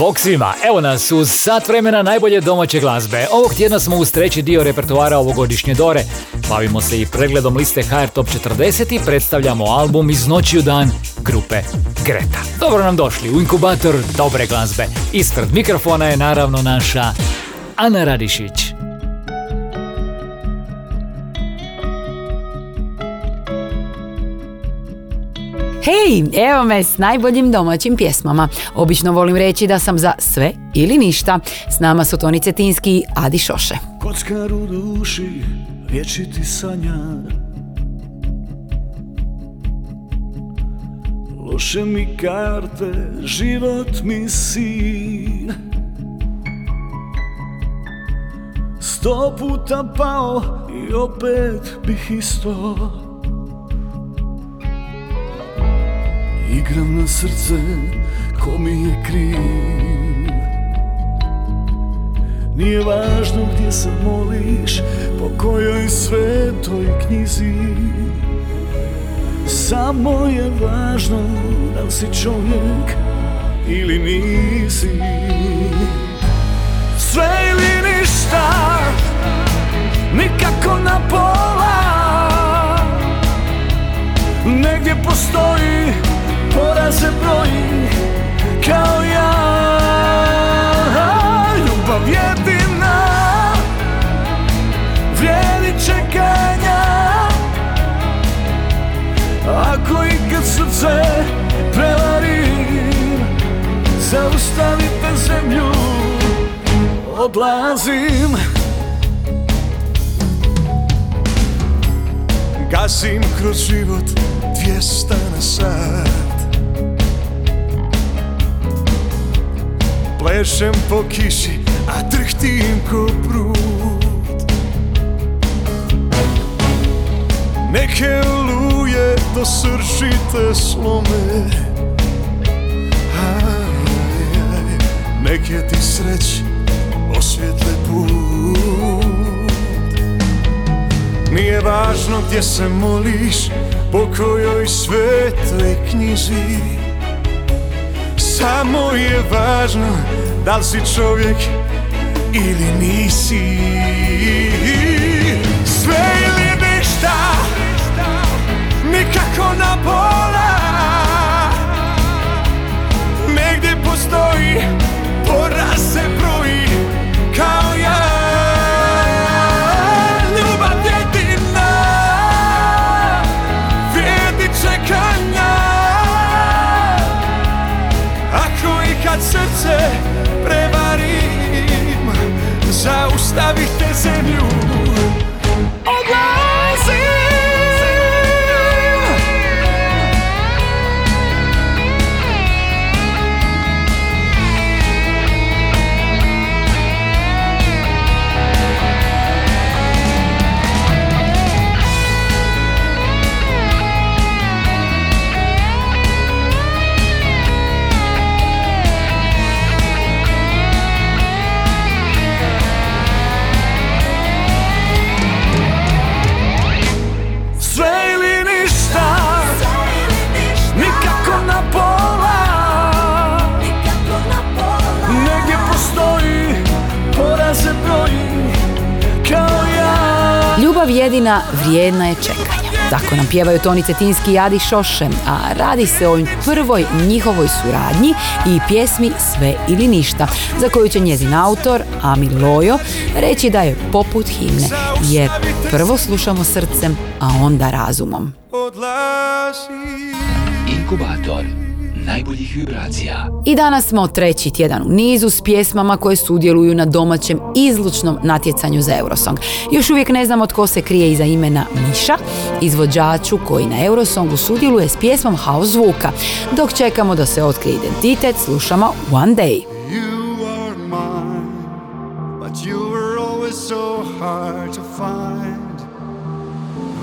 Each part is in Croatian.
Bog svima, evo nas uz sat vremena najbolje domaće glazbe. Ovog tjedna smo uz treći dio repertoara ovogodišnje Dore. Bavimo se i pregledom liste HR Top 40 i predstavljamo album iz noći u dan grupe Greta. Dobro nam došli u inkubator dobre glazbe. Ispred mikrofona je naravno naša Ana Radišić. Hej, evo me s najboljim domaćim pjesmama. Obično volim reći da sam za sve ili ništa. S nama su Toni Cetinski i Adi Šoše. Kockar u duši, vječiti sanjar Loše mi karte, život mi sin Sto puta pao i opet bih isto Igram na srce ko mi je kriv. Nije važno gdje se moliš Po kojoj svetoj knjizi. Samo je važno da li si čovjek ili nisi. Sve Odlazim Gasim kroz život dvijesta na sat. Plešem po kiši, a drhtim ko prut Neke luje do srčite slome. Aj, Neke ti sreć Nije važno gdje se moliš Po kojoj svetoj knjizi. Samo je važno Da li si čovjek ili nisi. Sve ili ništa Nikako na pola. Negdje postoji Poraz se broji Kao kad Jedina vrijedna je čekanja. Tako nam pjevaju Toni Cetinski i Adi Šoše, a radi se o prvoj njihovoj suradnji i pjesmi Sve ili ništa, za koju će njezin autor, Ami Lojo, reći da je poput himne, jer prvo slušamo srcem, a onda razumom. Inkubator najboljih vibracija. I danas smo treći tjedan u nizu s pjesmama koje sudjeluju na domaćem izlučnom natjecanju za Eurosong. Još uvijek ne znamo tko se krije iza imena Miša, izvođaču koji na Eurosongu sudjeluje s pjesmom House zvuka. Dok čekamo da se otkrije identitet, slušamo One Day. You are mine But you were is so hard to find,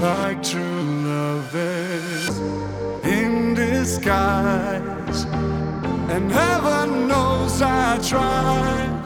like true love is in disguise. And heaven knows I tried.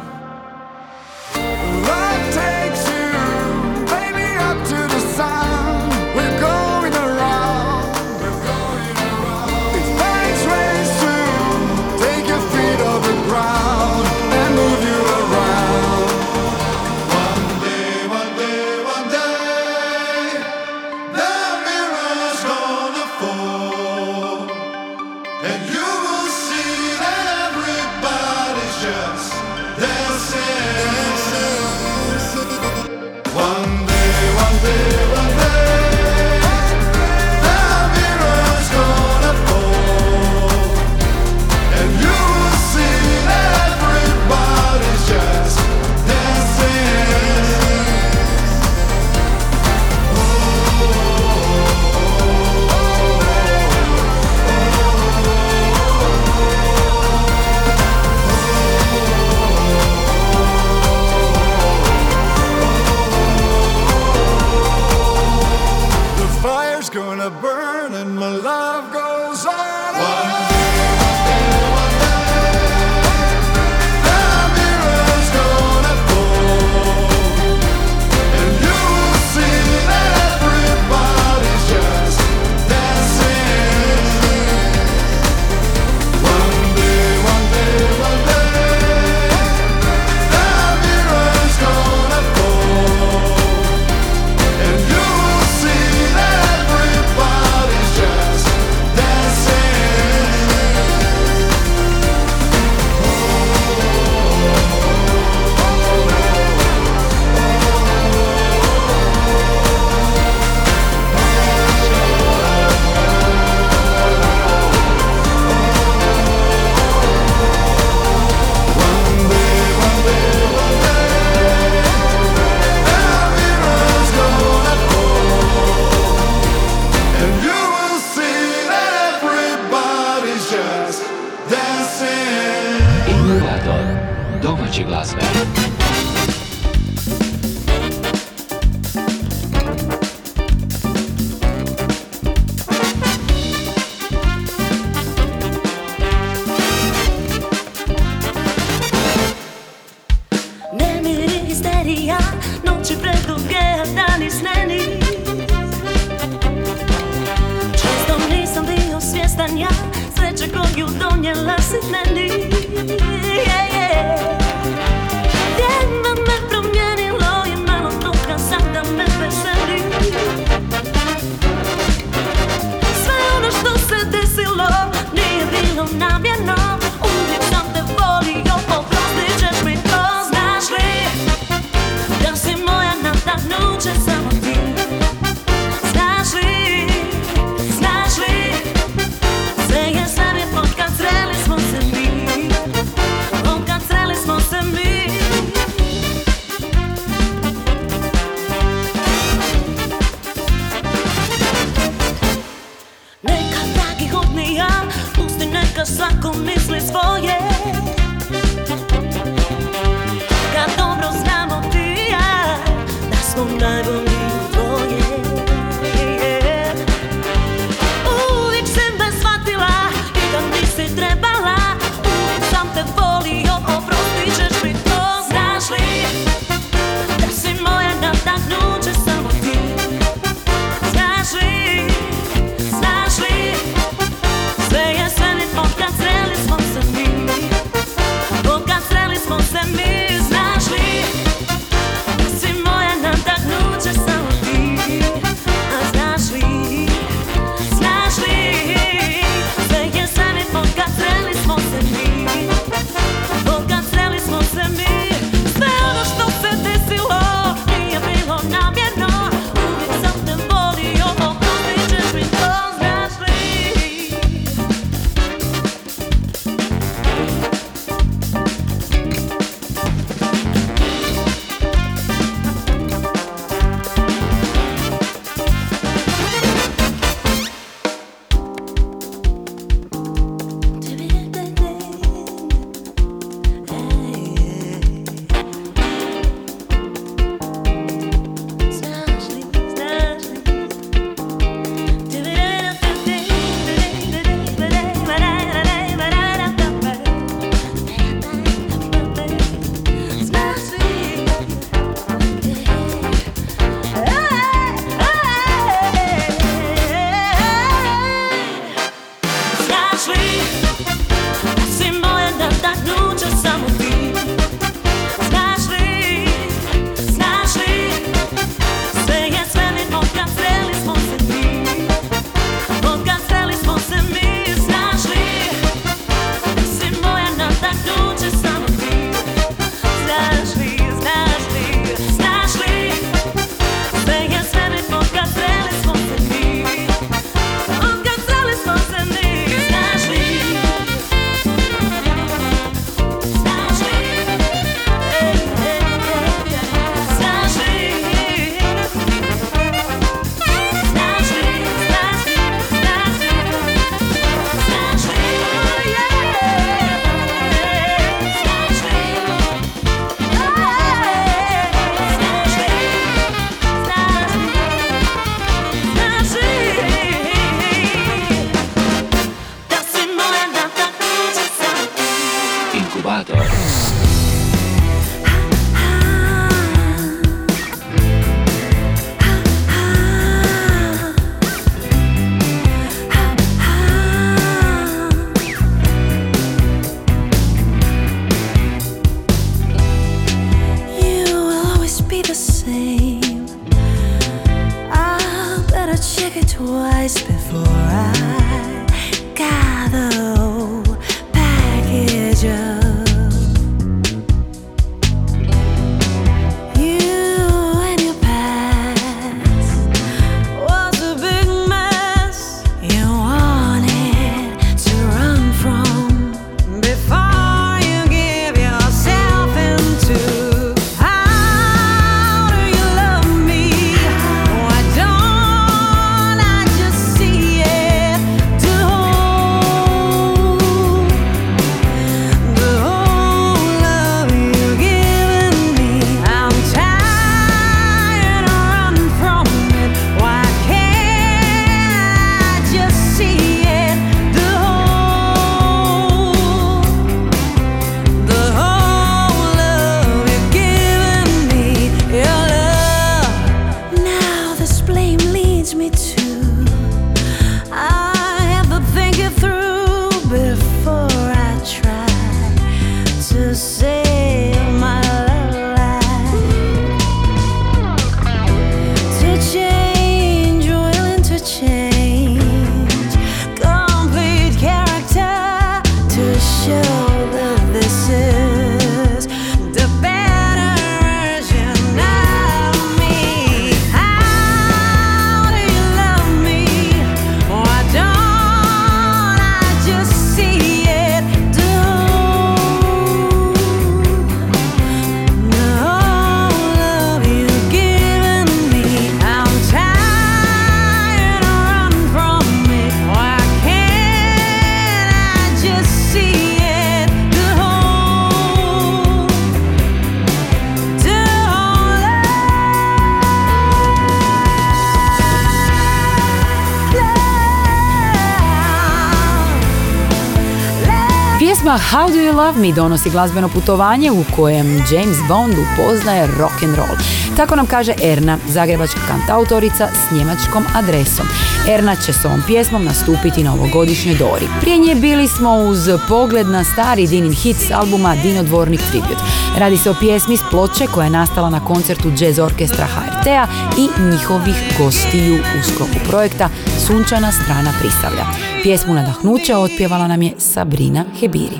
Pjesma How Do You Love Me donosi glazbeno putovanje u kojem James Bond upoznaje rock and roll. Tako nam kaže Erna, zagrebačka kantautorica s njemačkom adresom. Erna će s ovom pjesmom nastupiti na ovogodišnjoj Dori. Prije nje bili smo uz pogled na stari Dinin hit s albuma Dino Dvornik Tribute. Radi se o pjesmi s ploče koja je nastala na koncertu jazz orkestra HRT-a i njihovih gostiju u sklopu projekta Sunčana strana Prisavlja. Pjesmu nadahnuća otpjevala nam je Sabrina Hebiri.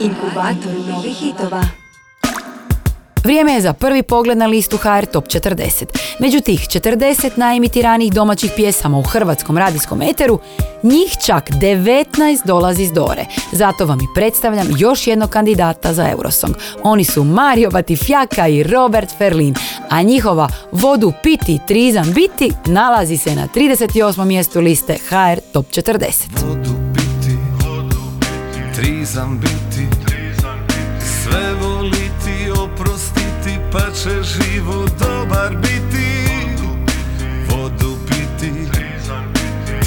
Inkubator novih hitova. Vrijeme je za prvi pogled na listu HR Top 40. Među tih 40 najimitiranijih domaćih pjesama u hrvatskom radijskom eteru, njih čak 19 dolazi iz Dore. Zato vam i predstavljam još jednog kandidata za Eurosong. Oni su Mario Batifjaka i Robert Ferlin, a njihova Vodu piti, trizam biti nalazi se na 38. mjestu liste HR Top 40. Trizam biti Sve Pa će život dobar biti. Vodu piti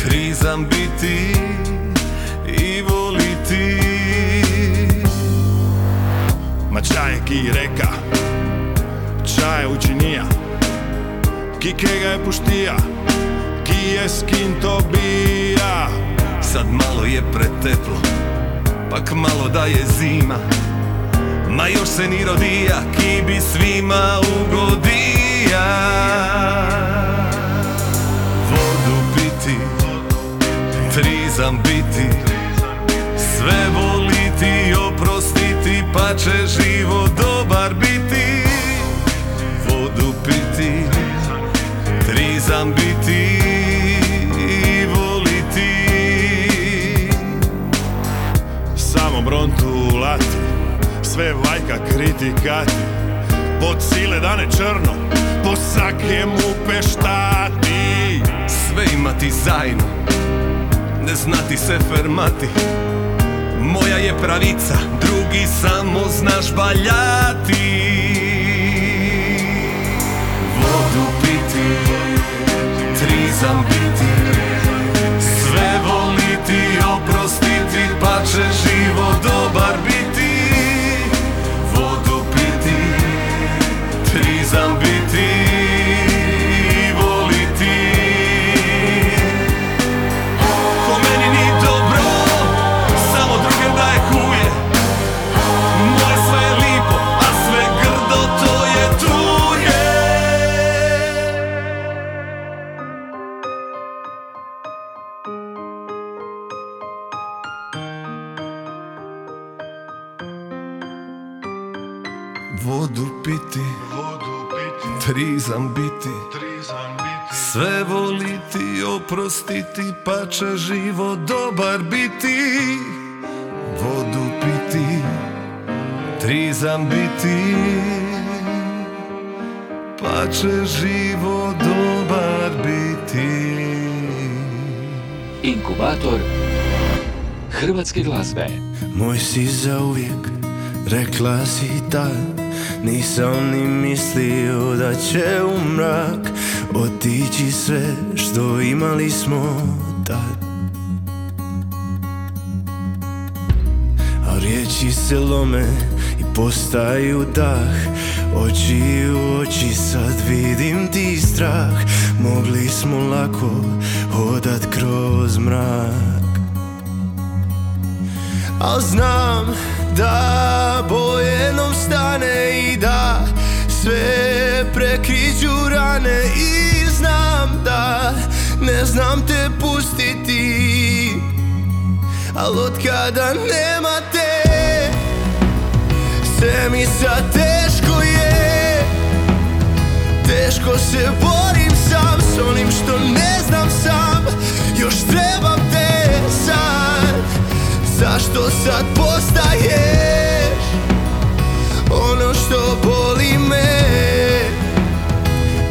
Trizam biti I voliti. Ma čaje ki reka Čaje učinija Ki kega je puštija Ki je skin to bija. Sad malo je preteplo Pak malo da je zima Ma još se ni rodija Ki bi svima ugodija. Vodu piti Trizam biti Sve voliti Oprostiti Pa će život dobar biti. Vodu piti Trizam biti I voliti. Samo Sve vajka kritikati Pod sile dane črno Po sakemu peštati. Sve imati zajedno Ne znati se fermati. Moja je pravica Drugi samo znaš baljati Vodu piti Trizam biti. Sve voliti, oprostiti Pa će život dobar biti Vodu piti, trizam biti, sve voliti, oprostiti, pa će život dobar biti. Vodu piti, trizam biti, pa će život dobar biti. Inkubator hrvatske glazbe. Moj si zauvijek, rekla si tad Nisam ni mislio da će u mrak Otići sve što imali smo tad. A riječi se lome i postaju dah. Oči u oči sad vidim ti strah. Mogli smo lako hodat kroz mrak. Al znam da boje nam stane i da sve prekriđu rane I znam da ne znam te pustiti Al od kada nema te Sve mi sad teško je. Teško se borim sam s onim što ne znam sam. Još Zašto sad postaješ Ono što boli me?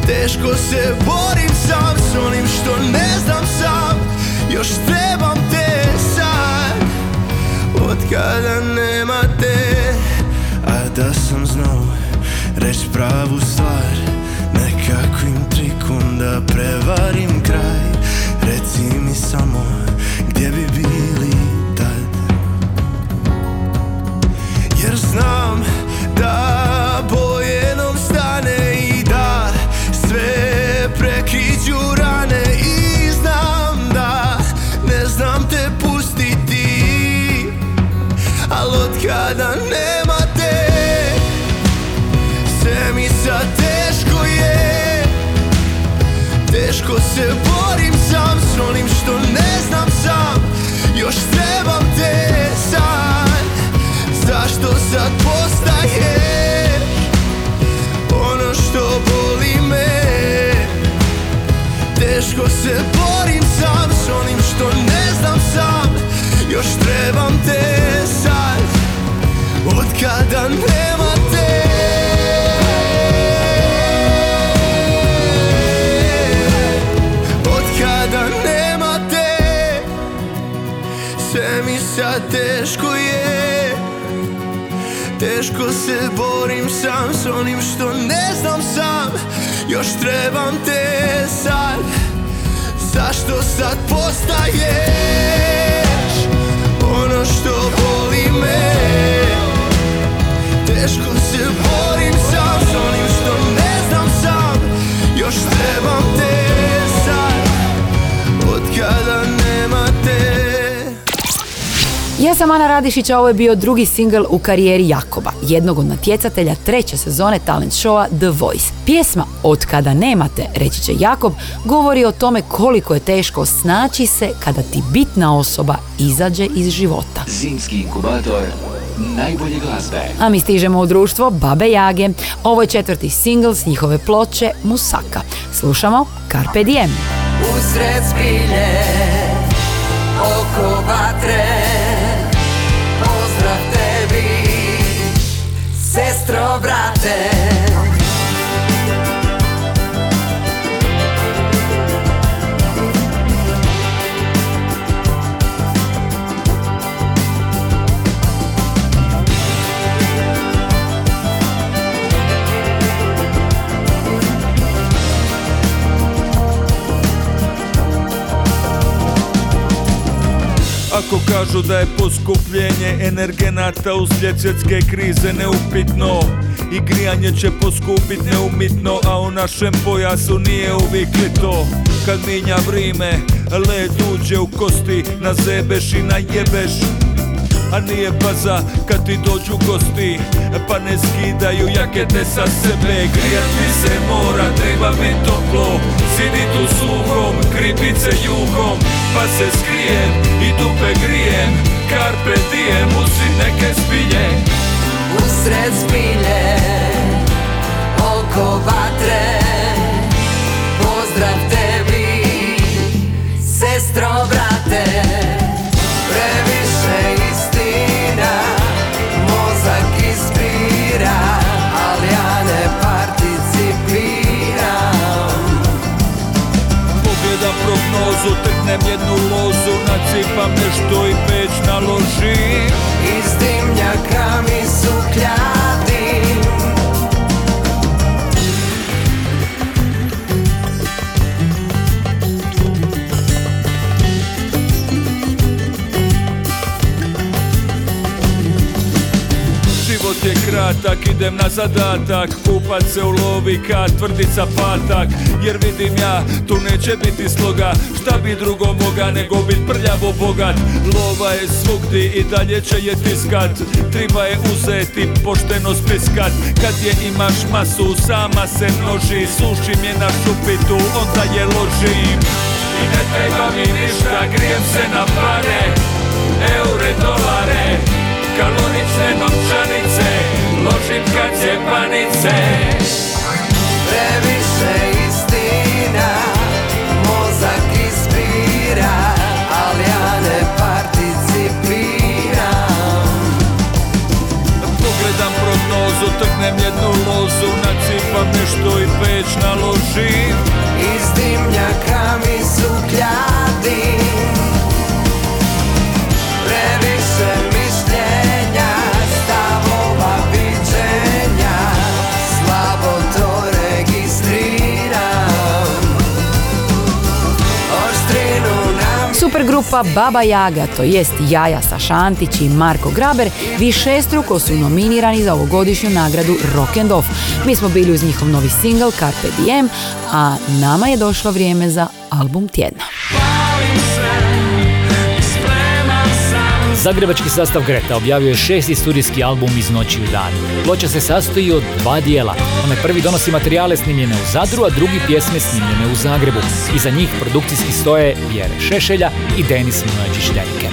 Teško se borim sam s onim što ne znam sam. Još trebam te sad. Od kada nema te A da sam znao Reć pravu stvar Nekakvim trikom da prevarim kraj. Reci mi samo Gdje bi bili se borim sam s onim što ne znam sam. Još trebam te sad Zašto sad postaješ? Ono što boli me. Teško se borim sam s onim što ne znam sam. Još trebam te sad Od kada nema Teško se borim sam s onim što ne znam sam. Još trebam te sad. Zašto sad postaješ Ono što boli me? Teško se borim sam s onim što ne znam sam. Još trebam te Ja sam Ana Radišić, a ovo je bio drugi singl u karijeri Jakoba, jednog od natjecatelja treće sezone talent showa The Voice. Pjesma Od kada nemate, reći će Jakob, govori o tome koliko je teško snaći se kada ti bitna osoba izađe iz života. Zimski inkubator najbolje glazbe. A mi stižemo u društvo Babe Jage. Ovo je četvrti singl s njihove ploče Musaka. Slušamo Carpe Diem. Usred spilje, oko vatre sestro, brate Ako kažu da je poskupljenje energenata uslijed svjetske krize neupitno I grijanje će poskupit neumitno, a u našem pojasu nije uvijek to. Kad minja vrime, led uđe u kosti, nazebeš i najebeš a nije baza kad ti dođu gosti Pa ne skidaju jakete sa sebe. Grijat mi se mora, treba mi toplo Sidit u suhom, kripice juhom Pa se skrijem i dupe grijem Carpe diem, usi neke spilje. Usred spilje, oko vatre trknem jednu lozu Nacipam nešto i peć naložim. Iz dimnjaka mi sukljadim kratak, idem na zadatak. Kupat se u lovi kad tvrdica patak. Jer vidim ja, tu neće biti sloga. Šta bi drugo moga nego bit prljavo bogat? Lova je svugdi i dalje će je tiskat. Triba je uzeti, pošteno spiskat. Kad je imaš masu, sama se množi. Sušim je na šupitu, onda je ložim. I ne treba mi ništa, grijem se na pare. Eure, dolare Kalorične novčanice Ložim kad će panice. Previše istina, mozak ispira Ali ja ne participiram. Pogledam prognozu, trknem jednu lozu Nacipam nešto i peć naložim Iz dimnjaka mi sukljadim Previše Grupa Baba Jaga, to jest Jaja Sašantić i Marko Graber, višestruko su nominirani za ovogodišnju nagradu Rock and Off. Mi smo bili uz njihov novi single Carpe Diem, a nama je došlo vrijeme za album tjedna. Zagrebački sastav Greta objavio je šesti studijski album iz noći u dan. Ploča se sastoji od dva dijela. Onaj prvi donosi materijale snimljene u Zadru, a drugi pjesme snimljene u Zagrebu. Iza njih produkcijski stoje Vjere Šešelja i Denis Milojeđić Denike.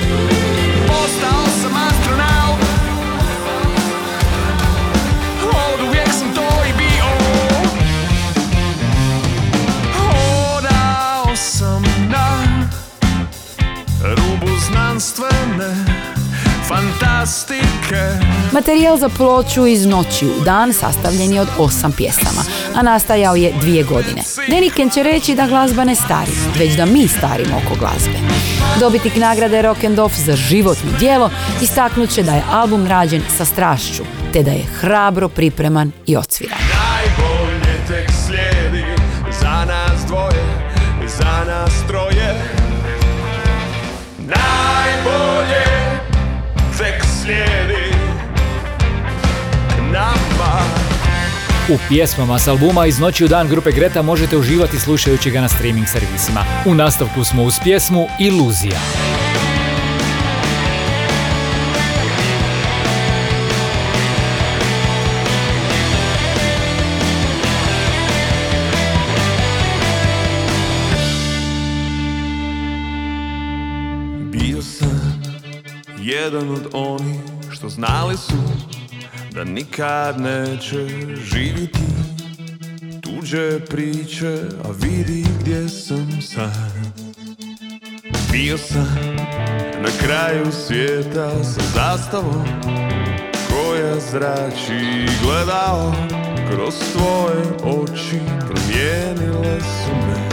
Fantastike Materijal za ploču iz noći u dan sastavljen je od osam pjesama, a nastajao je dvije godine. Deniken će reći da glazba ne stari, već da mi starimo oko glazbe. Dobitnik nagrade Rock and Off za životno djelo istaknut će da je album rađen sa strašću, te da je hrabro pripreman i odsviran. Najbolje tek slijedi Za nas dvoje Za nas troje slijedi Nama U pjesmama s albuma iz noći u dan grupe Greta možete uživati slušajući ga na streaming servisima. U nastavku smo uz pjesmu Iluzija. Jedan od onih što znali su da nikad neće živjeti tuđe priče, a vidi gdje sam sad. Bio sam na kraju svijeta sa zastavom koja zrači gledao kroz tvoje oči promijenile su me.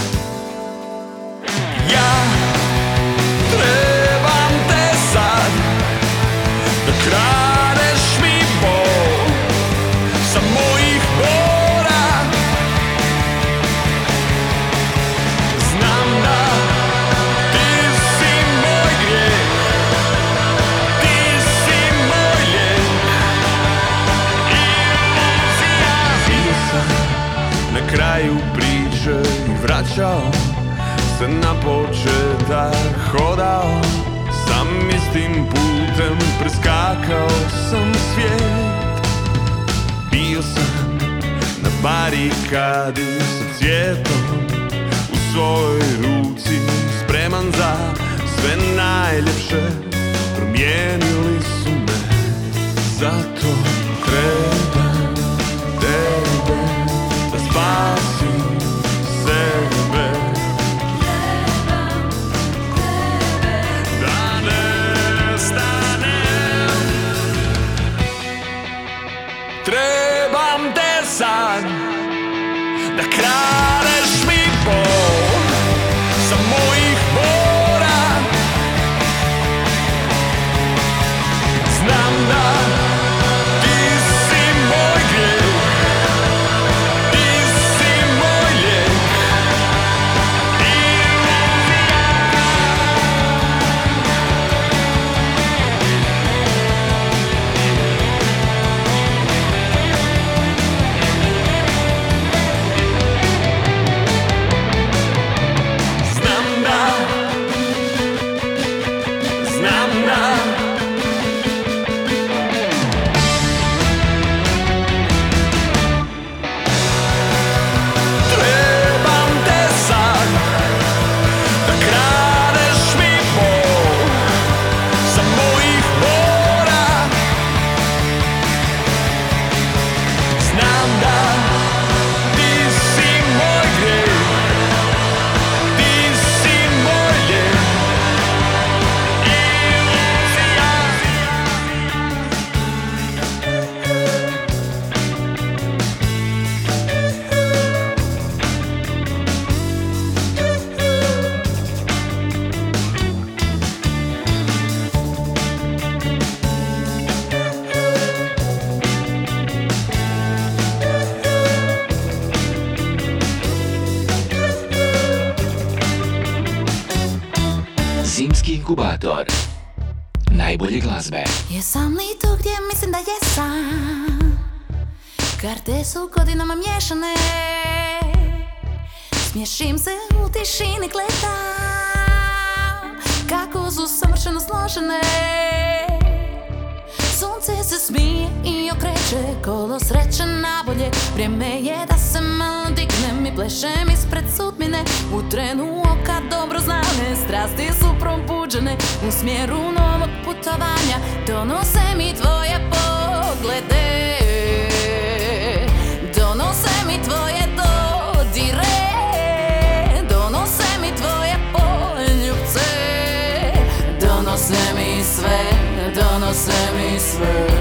Ja Trebam kradeš mi bol Sa mojih mora Znam da Ti si moj grijeh Ti si moj Iluzija Bio sam na kraju priče I vraćao se na početak hodao Sam istim putem preskakao sam svijet. Bio sam na barikadi sa cvjetom U svojoj ruci. Spreman za sve najljepše Promijenili su me, zato trebam tebe da spasim Inkubator. Najbolje glazbe Jesam li tu gdje mislim da jesam? Karte su godinama mješane Smješim se u tišini kletam Kako su savršeno složene sunce se smije i okreće Kolo sreće nabolje. Vrijeme je da se malo dignem I plešem ispred sudmine U trenu oka dobro znane Strasti su probuđene. U smjeru novog putovanja Donose mi tvoje poglede. let me through.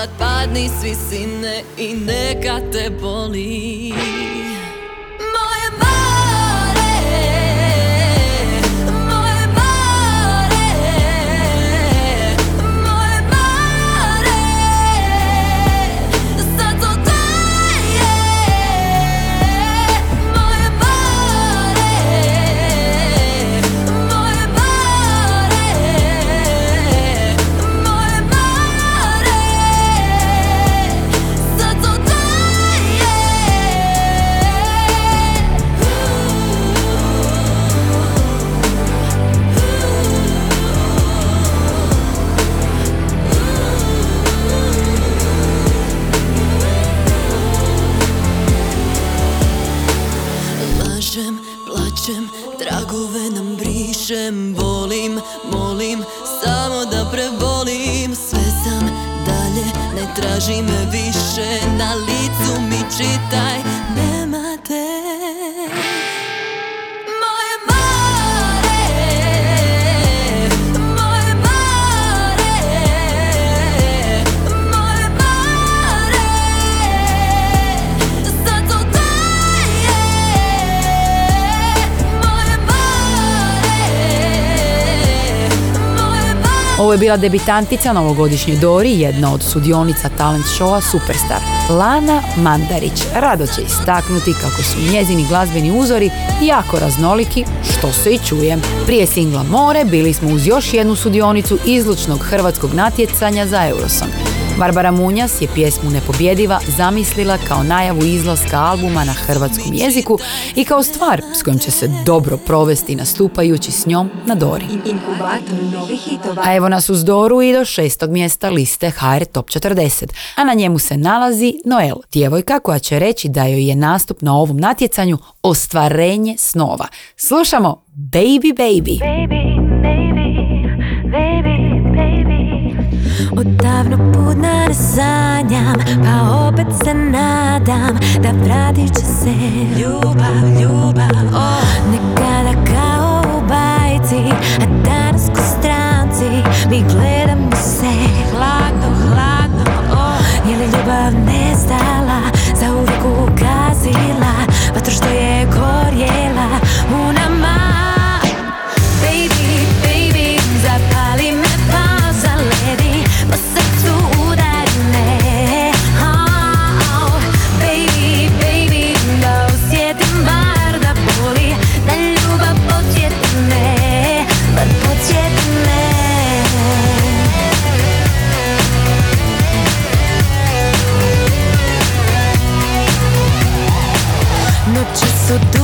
sad padni s visine i neka te boli. Ovo je bila debitantica novogodišnje Dori, jedna od sudionica talent showa Superstar. Lana Mandarić rado će istaknuti kako su njezini glazbeni uzori jako raznoliki, što se i čuje. Prije singla More bili smo uz još jednu sudionicu izlučnog hrvatskog natjecanja za Eurosong. Barbara Munjas je pjesmu Nepobjediva zamislila kao najavu izlaska albuma na hrvatskom jeziku i kao stvar s kojom će se dobro provesti nastupajući s njom na Dori. A evo nas uz Doru i do šestog mjesta liste HR Top 40, a na njemu se nalazi Noel, djevojka koja će reći da joj je nastup na ovom natjecanju ostvarenje snova. Slušamo Baby Baby. Odavno putna ne sanjam Pa opet se nadam Da vratit će se Ljubav, ljubav oh. Nekada kao u bajci A danas ko stranci Mi gledamo se Hladno, hladno oh. Je li ljubav nestala Za uvijek ukazila Vatru što je gorjela U nama Noći su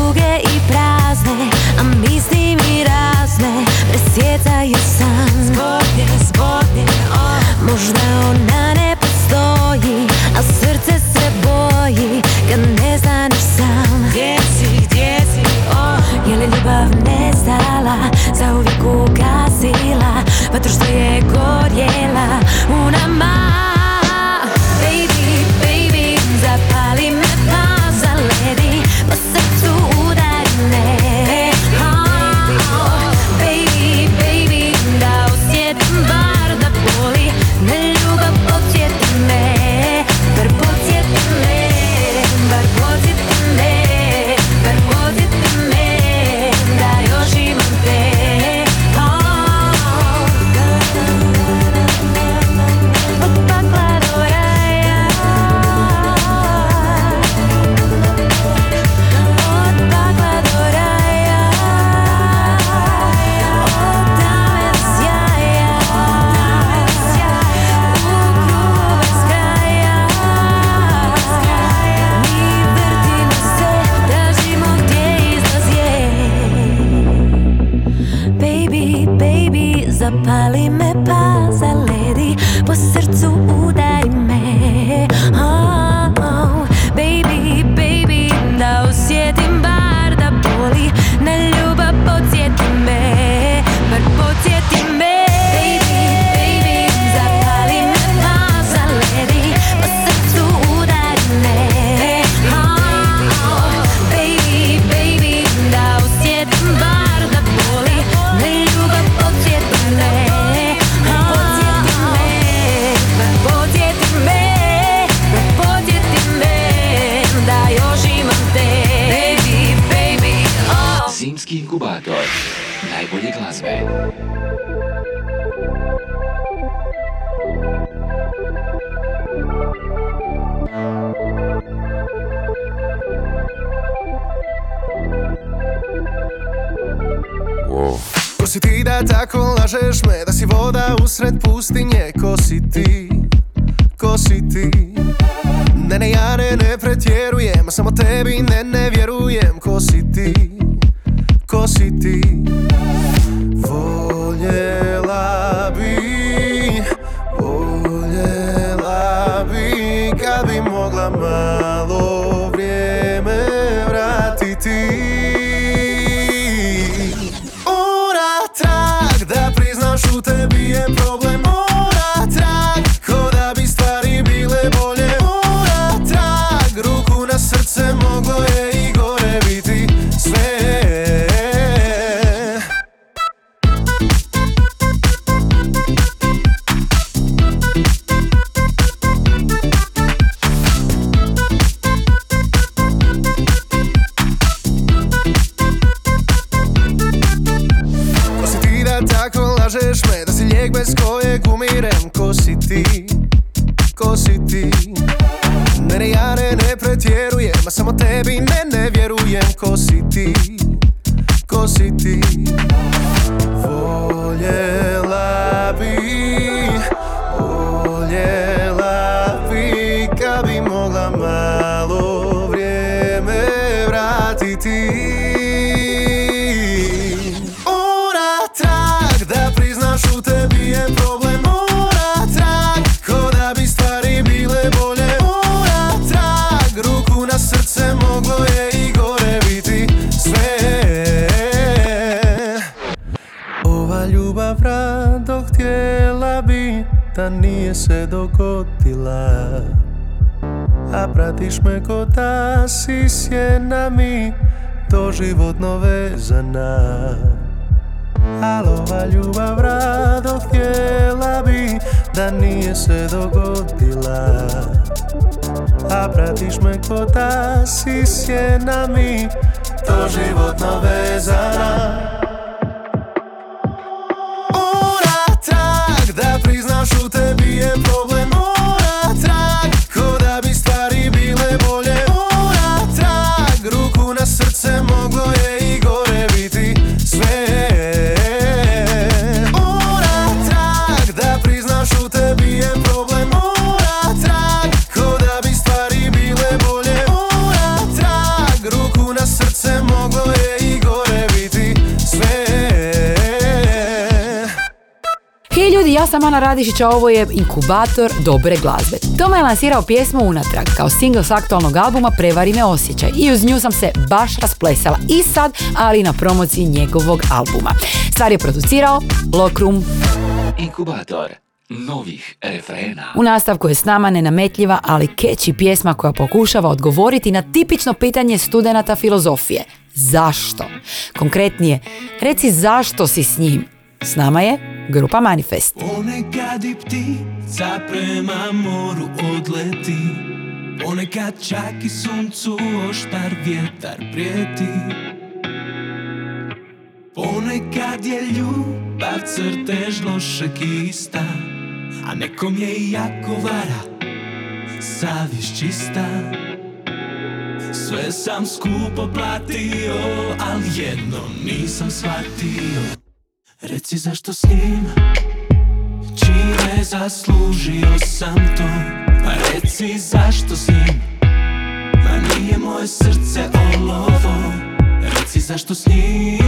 kojeg bez kojeg umirem. Ko si ti, ko si ti? Ne, ne, ja ne, ne pretjerujem A samo tebi ne, ne vjerujem. Ko si ti, ko si ti? Nije se dogodila. A pratiš me ko da si sjena mi doživotno vezana. Al ova ljubav rado htjela bi da nije se dogodila. A pratiš me ko da si sjena mi doživotno vezana ja sam Ana Radišić, a ovo je inkubator dobre glazbe. Toma je lansirao pjesmu Unatrag kao single s aktualnog albuma Prevari me osjećaj i uz nju sam se baš rasplesala i sad, ali i na promociji njegovog albuma. Stvar je producirao Lokrum. Inkubator novih refrena. U nastavku je s nama nenametljiva, ali catchy pjesma koja pokušava odgovoriti na tipično pitanje studenata filozofije. Zašto? Konkretnije, reci zašto si s njim. S nama je grupa Manifest. Ponekad i ptica prema moru odleti. Ponekad čak i suncu oštar vjetar prijeti. Ponekad je ljubav crtež lošeg ista A nekom je i jako vara savjest čista. Sve sam skupo platio, al jedno nisam shvatio Reci zašto s njim Čime zaslužio sam to? Pa reci zašto s njim? Ma nije moje srce olovo. Reci zašto s njim?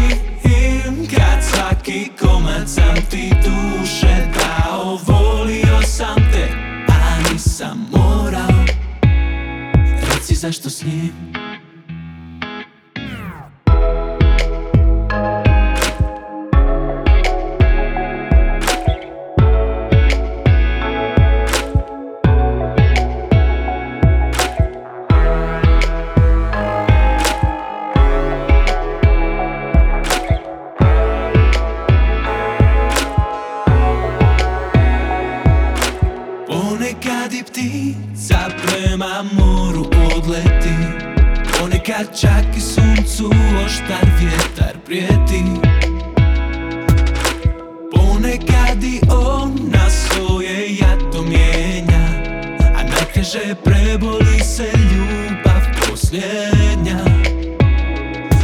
Kad svaki komad sam ti duše dao Volio sam te, a nisam morao. Reci zašto s njim Ponekad čak i suncu oštar vjetar prijeti. Ponekad i ona svoje jato mijenja A najteže preboli se ljubav posljednja.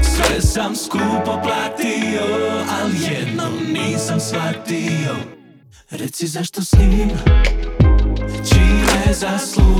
Sve sam skupo platio, al jedno nisam shvatio. Reci zašto s njim Čime zaslužio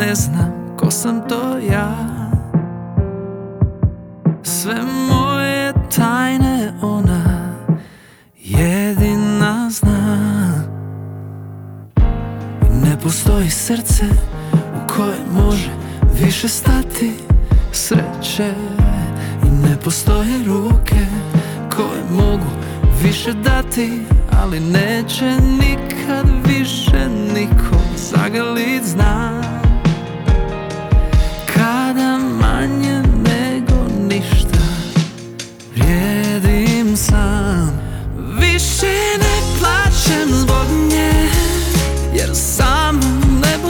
ne znam ko sam to ja. Sve moje tajne ona jedina zna. I ne postoji srce u koje može više stati sreće. I ne postoje ruke koje mogu više dati Ali neće nikad više niko zagalit zna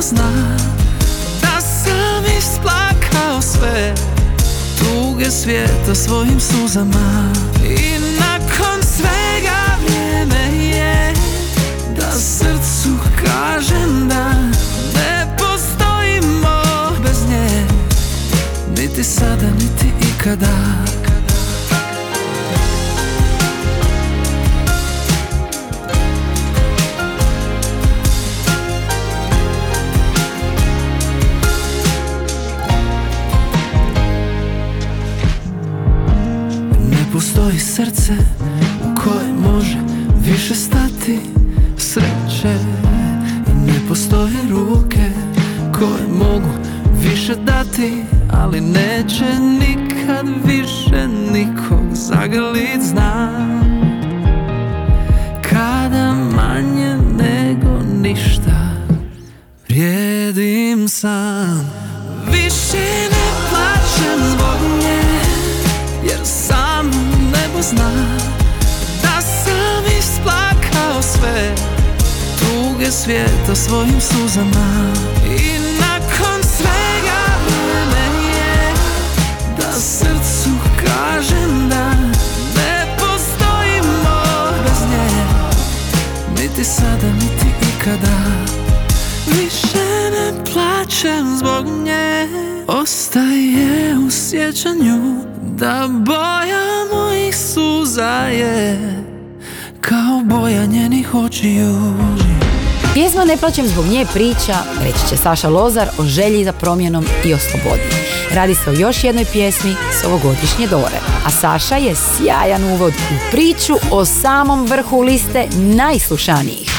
zna Da sam isplakao sve Tuge svijeta svojim suzama. I nakon svega vrijeme je Da srcu kažem da Ne postojimo bez nje Niti sada, niti ikada srce u koje može više stati. Sreće I ne postoje ruke koje mogu više dati Ali neće nikad više nikog zagalit znam Kada manje nego ništa vrijedim sam. Više ne plaćem zbog nje jer sam zna Da sam isplakao sve Tuge svijeta svojim suzama. I nakon svega vrijeme je Da srcu kažem da Ne postojimo bez nje. Niti sada, niti ikada Više ne plaćem zbog nje. Ostaje u sjećanju Da boja mojih suza je Kao boja njenih očiju Pjesma Ne plaćem zbog nje priča, reći će Saša Lozar, o želji za promjenom i o slobodi. Radi se o još jednoj pjesmi s ovogodišnje Dore. A Saša je sjajan uvod u priču o samom vrhu liste najslušanijih.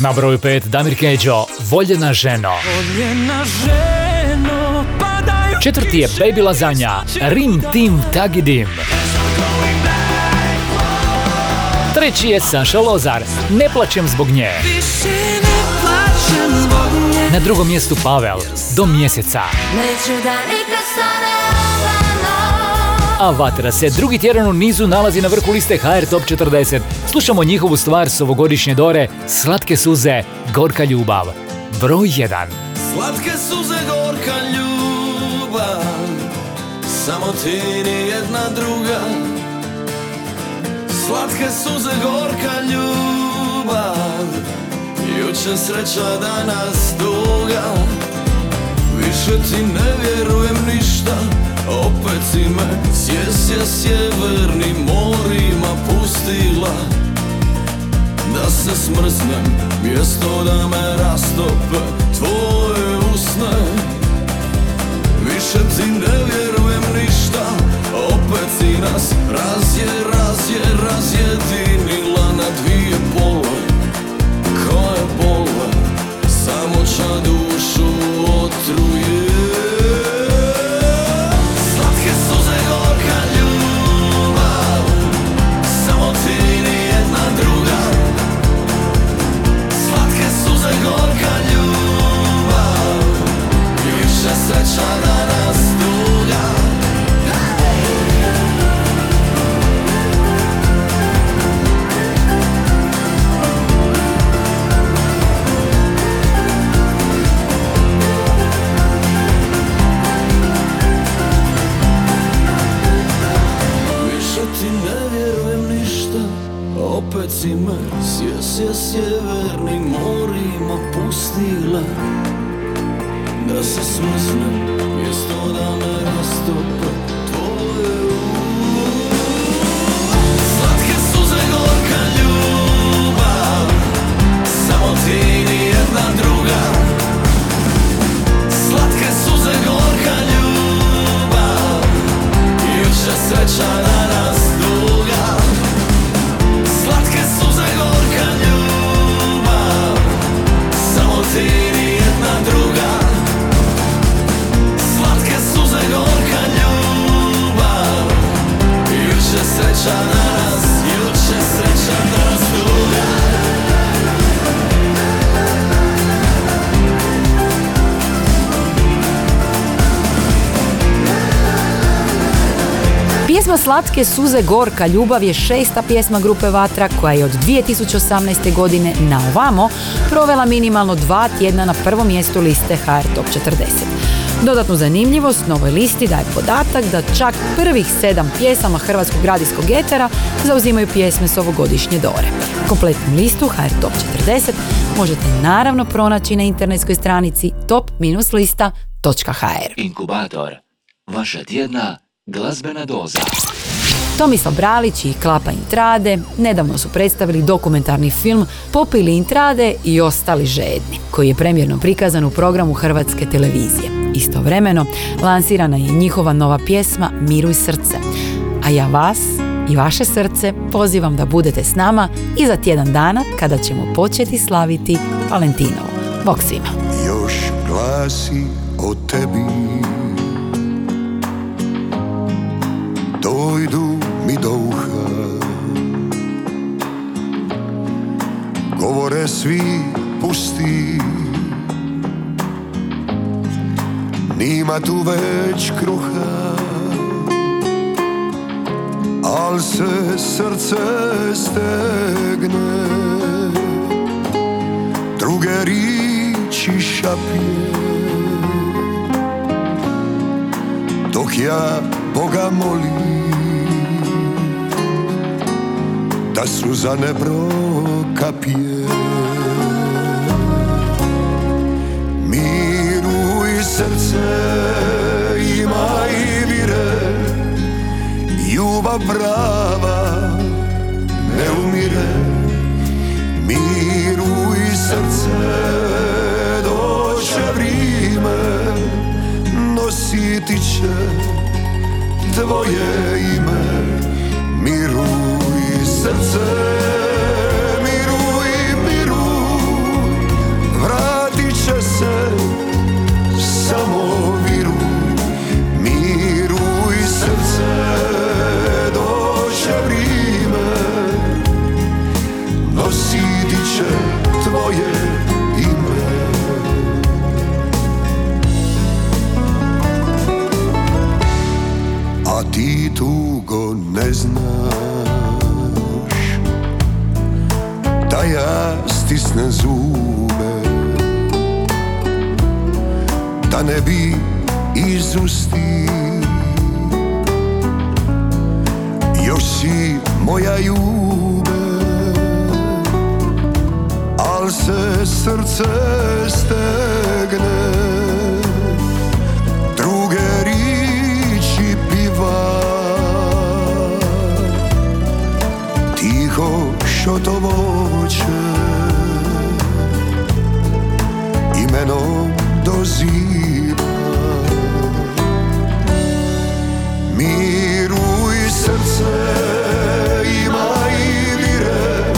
Na broju 5 Damir Keđo, Voljena ženo. Voljena ženo, Četvrti je Baby Lazanja, Rim Tim Tagidim. Treći je Saša Lozar, Ne plaćem zbog nje. Na drugom mjestu Pavel, Do mjeseca. A Vatra se drugi tjedan u nizu nalazi na vrhu liste HR Top 40. Slušamo njihovu stvar s ovogodišnje Dore, Slatke suze, Gorka ljubav. Broj 1. Slatke suze gorka ljubav Samo ti ni jedna druga. Slatke suze gorka ljubav. Juče sreća danas duga. Više ti ne vjerujem ništa. Opet si me sjesja sjevernim morima pustila. Da se smrznem Mjesto da me rastope tvoje usne. Više ti ne vjerujem ništa Opet si nas razje, razje, razjedinila na dvije pole. Koje bole Samo ča dušu otruje. Slatke suze gorka ljubav Samo ti druga. Slatke suze gorka ljubav Više sreća si me sjesje sjeverni morima pustila. Da se smrzne mjesto da me rastopa tvoje suze, druga. Slatke suze, gorka Slatke suze gorka ljubav je šesta pjesma grupe Vatra koja je od 2018. godine na ovamo provela minimalno dva tjedna na prvom mjestu liste HR Top 40. Dodatnu zanimljivost novoj listi daje podatak da čak prvih sedam pjesama hrvatskog radijskog etera zauzimaju pjesme s ovogodišnje dore. Kompletnu listu HR Top 40 možete naravno pronaći na internetskoj stranici top-lista.hr. Inkubator. Vaša tjedna glazbena doza. Tomislav Bralić i Klapa Intrade nedavno su predstavili dokumentarni film Popili Intrade i ostali žedni, koji je premjerno prikazan u programu Hrvatske televizije. Istovremeno lansirana je njihova nova pjesma Miruj srce. A ja vas i vaše srce pozivam da budete s nama i za tjedan dana kada ćemo početi slaviti Valentinovo. Bog svima! još glasi o tebi Dojdu mi do uha. Govore svi pusti. Nima tu već kruha. Al se srce stegne. Druge riči šapje Dok ja Boga molim Da suza ne prokapije Miruj srce ima i vire Ljubav prava ne umire. Miruj srce doće vrime Nositi će tvoje ime. Miruj srce Miruj, miruj Vratit će se samo Ja stisnem zube. Da ne bi iz usti Još si moja ljube. Al se srce stegne. Druge riči piva. Tiho Imenom doziva Miruj srce ima i vire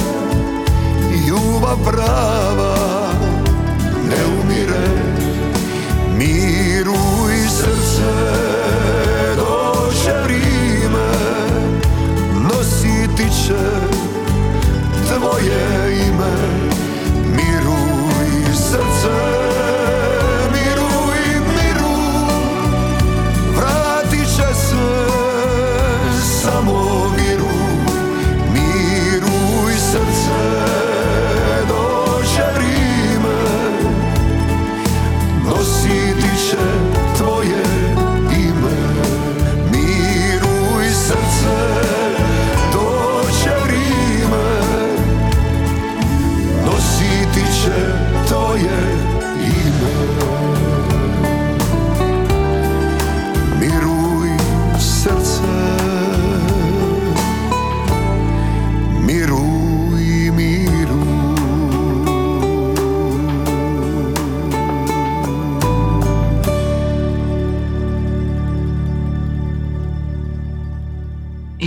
Ljubav prava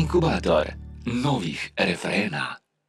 Inkubator novih refrena.